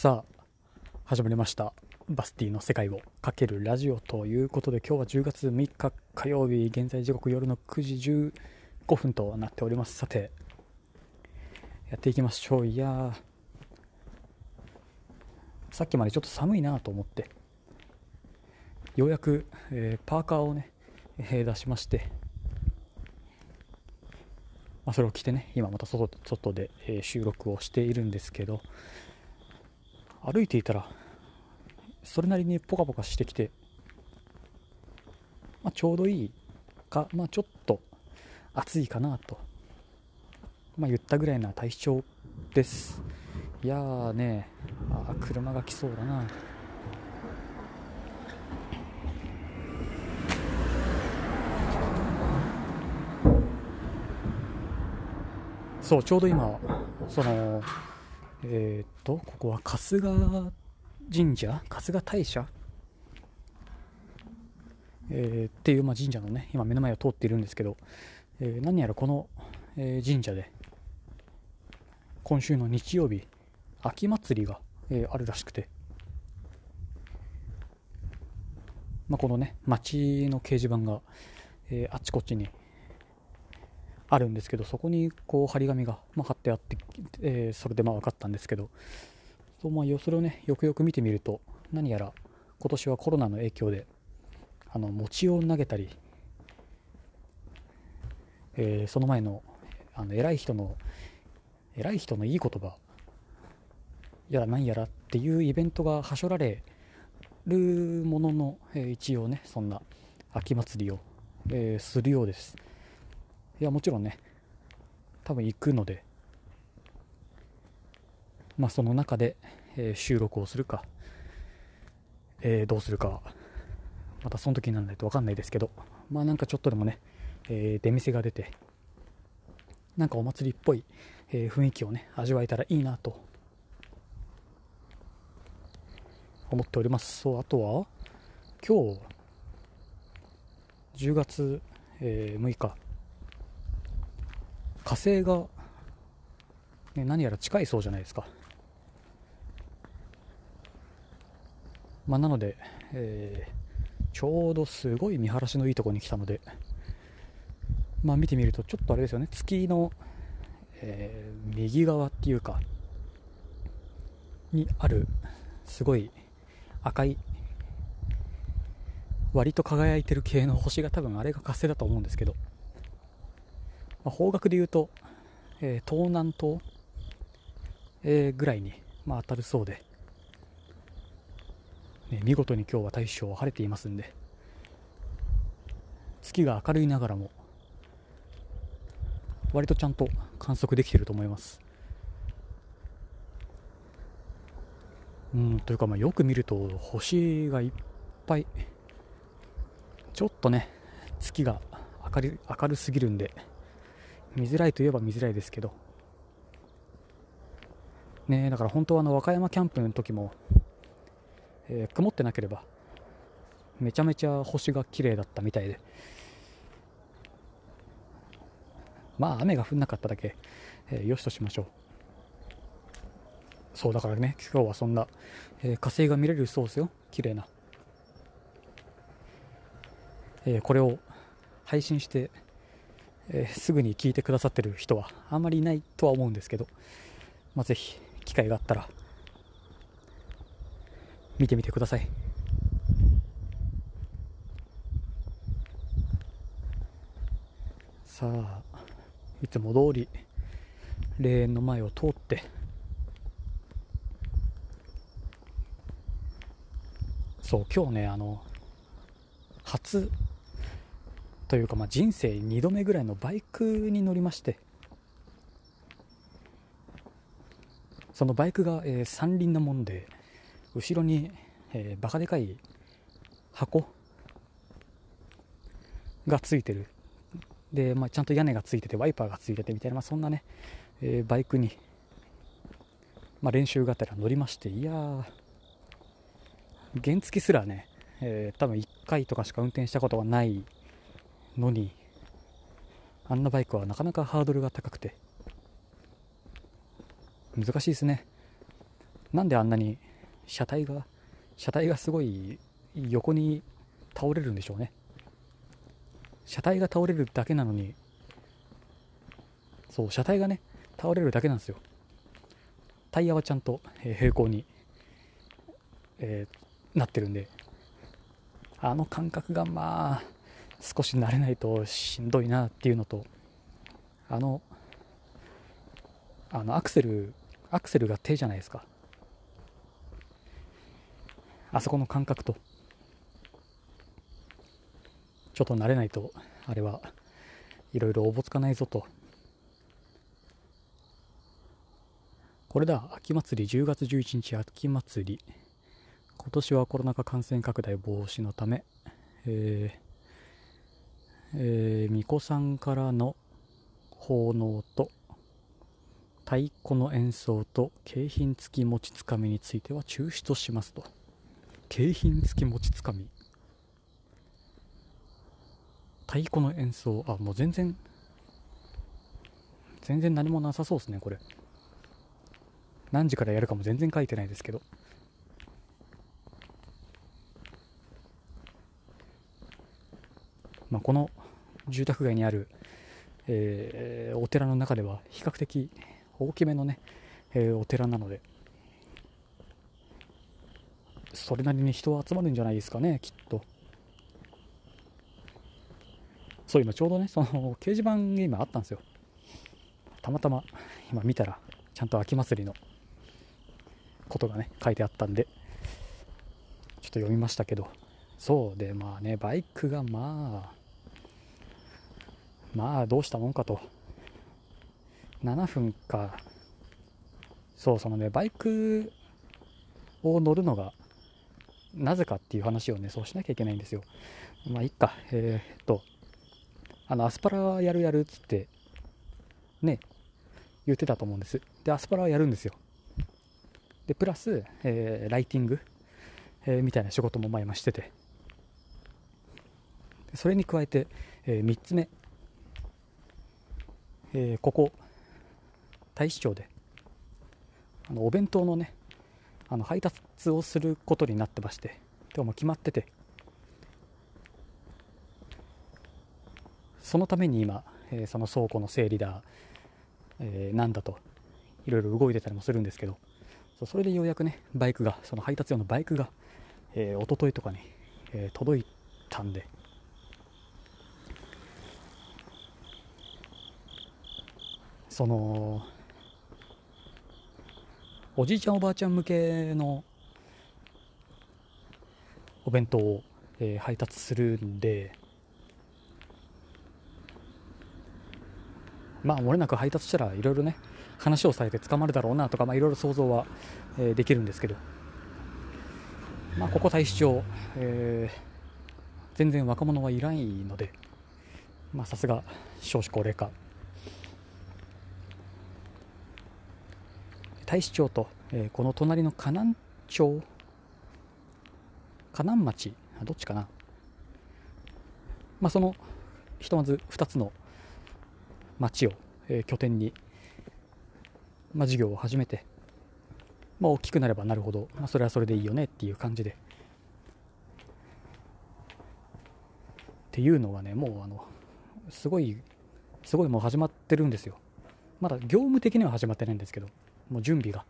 さあ始まりました。バスティの世界をかけるラジオということで今日は10月3日火曜日現在時刻夜の9時15分となっております。さてやっていきましょう。いやさっきまでちょっと寒いなと思ってようやく、えーパーカーをね、えー出しまして、まあ、それを着てね今また外外で、えー収録をしているんですけど歩いていたらそれなりにポカポカしてきて、まあ、ちょうどいいか、まあ、ちょっと暑いかなと、まあ、言ったぐらいな体調です。いやーねあ車が来そうだな。そうちょうど今そのえーっとここは春日神社？春日大社、えーっていう、まあ、神社のね今目の前を通っているんですけど、えー何やらこの、えー神社で今週の日曜日秋祭りが、えーあるらしくて、まあ、このね町の掲示板が、えーあちこちにあるんですけどそこにこう張り紙が、まあ、貼ってあって、えーそれでまあ分かったんですけどそう、まあ、それをねよくよく見てみると何やら今年はコロナの影響であの餅を投げたり、えーその前のあの偉い人の偉い人のいい言葉やら何やらっていうイベントがはしょられるものの、えー一応ねそんな秋祭りを、えーするようです。いやもちろんね多分行くのでまあその中で、えー収録をするか、えーどうするかまたその時にならないと分かんないですけどまあなんかちょっとでもね、えー出店が出てなんかお祭りっぽい、えー雰囲気をね味わえたらいいなと思っております。そうあとは今日10月、えー6日火星が、ね、何やら近いそうじゃないですか。まあ、なので、えーちょうどすごい見晴らしのいいところに来たので、まあ、見てみるとちょっとあれですよね月の、えー右側っていうかにあるすごい赤い割と輝いてる系の星が多分あれが火星だと思うんですけどまあ、方角で言うと、えー東南東、えーぐらいに、まあ、当たるそうで、ね、見事に今日は大将晴れていますんで月が明るいながらも割とちゃんと観測できていると思います。うんというかまあよく見ると星がいっぱいちょっとね月が明る明るすぎるんで見づらいといえば見づらいですけど。ねだから本当はあの和歌山キャンプの時も、えー曇ってなければめちゃめちゃ星が綺麗だったみたいで。まあ雨が降んなかっただけ、えーよしとしましょう。そうだからね今日はそんな、えー火星が見れるそうですよ。綺麗な、えーこれを配信してえーすぐに聞いてくださってる人はあんまりいないとは思うんですけど、まあ、ぜひ機会があったら見てみてください。さあいつも通り霊園の前を通ってそう今日ねあの初というか、まあ、人生2度目ぐらいのバイクに乗りましてそのバイクが、えー三輪なもんで後ろに、えーバカでかい箱がついてる。で、まあ、ちゃんと屋根がついててワイパーがついててみたいな、まあ、そんなね、えーバイクに、まあ、練習がてら乗りましていやー原付すらね、えー多分1回とかしか運転したことがないのにあんなバイクはなかなかハードルが高くて。難しいですね。なんであんなに車体が車体がすごい横に倒れるんでしょうね。車体が倒れるだけなのにそう車体がね倒れるだけなんですよ。タイヤはちゃんと平行に、えー、なってるんで。あの感覚がまあ少し慣れないとしんどいなっていうのとあのあのアクセルアクセルが手じゃないですか。あそこの感覚と。ちょっと慣れないとあれはいろいろおぼつかないぞと。これだ秋祭り10月11日秋祭り。今年はコロナ禍感染拡大防止のため、えーえー、巫女さんからの奉納と太鼓の演奏と景品付き餅つかみについては中止としますと。景品付き餅つかみ。太鼓の演奏。あもう全然全然何もなさそうですねこれ。何時からやるかも全然書いてないですけど。まあ、この住宅街にある、えー、お寺の中では比較的大きめのね、えー、お寺なのでそれなりに人は集まるんじゃないですかねきっと。そう今ちょうどねその掲示板が今あったんですよ。たまたま今見たらちゃんと秋祭りのことがね書いてあったんでちょっと読みましたけど。そうでまあねバイクがまあまあどうしたもんかと。7分かそうそのねバイクを乗るのがなぜかっていう話をねそうしなきゃいけないんですよ。まあいっか。えー、っとあのアスパラやるやるっつってね言ってたと思うんです。でアスパラはやるんですよ。でプラス、えー、ライティング、えー、みたいな仕事も前もしてて。それに加えて、えー、3つ目、えー、ここ大使町であのお弁当のねあの配達をすることになってましてでも決まっててそのために今、えー、その倉庫の整理だ、えー、なんだといろいろ動いてたりもするんですけどそれでようやくねバイクがその配達用のバイクが、えー、一昨日とかに、えー、届いたんでそのおじいちゃんおばあちゃん向けのお弁当を、えー、配達するんでまあ漏れなく配達したらいろいろね話をされて捕まるだろうなとか、いろいろ想像は、えー、できるんですけど、まあ、ここ大使町、えー、全然若者はいないのでさすが少子高齢化。大使町と、えー、この隣の河南町河南町どっちかな、まあ、そのひとまず2つの町を、えー、拠点にまあ、事業を始めて、まあ、大きくなればなるほど、まあ、それはそれでいいよねっていう感じで。っていうのがね、もうあのすごい、すごいもう始まってるんですよ。まだ業務的には始まってないんですけど、もう準備が。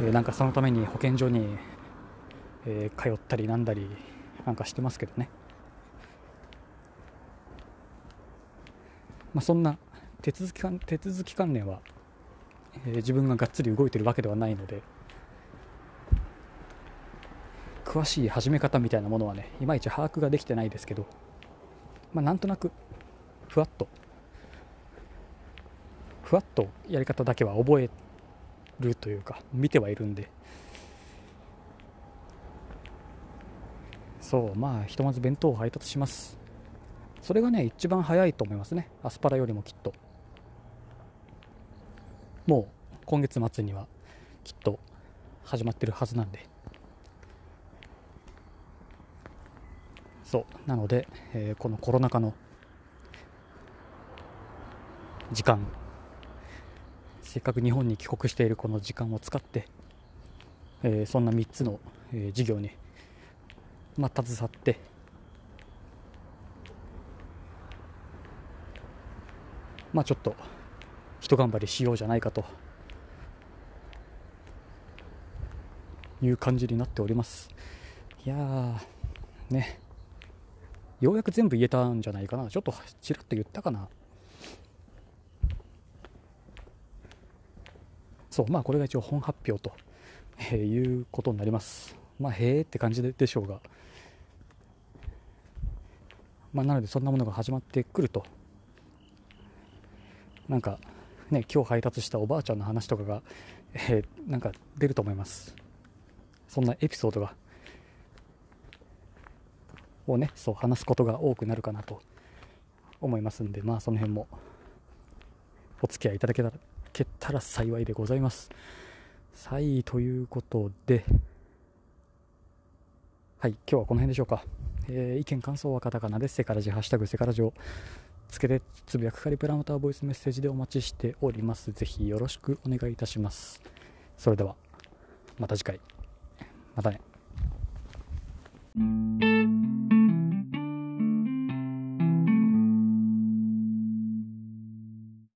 えー、なんかそのために保健所に、えー、通ったりなんだりなんかしてますけどね。まあ、そんな手続き手続き関連は、えー、自分ががっつり動いてるわけではないので詳しい始め方みたいなものはねいまいち把握ができてないですけど、まあ、なんとなくふわっとふわっとやり方だけは覚えるというか見てはいるんで。そうまあひとまず弁当を配達します。それがね一番早いと思いますね。アスパラよりもきっと。もう今月末にはきっと始まってるはずなんで。そうなので、えー、このコロナ禍の時間、せっかく日本に帰国しているこの時間を使って、えー、そんな3つの、えー、事業に、まあ、携わってまあちょっと一頑張りしようじゃないかという感じになっております。いやね。ようやく全部言えたんじゃないかな。ちょっとちらっと言ったかな。そうまあこれが一応本発表と、えー、いうことになります。まあへえって感じでしょうが。まあなのでそんなものが始まってくると。なんかね今日配達したおばあちゃんの話とかが、えー、なんか出ると思います。そんなエピソードが。をねそう話すことが多くなるかなと思いますんでまあその辺もお付き合いいただけたらけたら幸いでございます。はいということではい今日はこの辺でしょうか、えー、意見感想はカタカナでセカラジハッシュタグセカラジをつけてつぶやくかリプラモターボイスメッセージでお待ちしております。ぜひよろしくお願いいたします。それではまた次回。またね。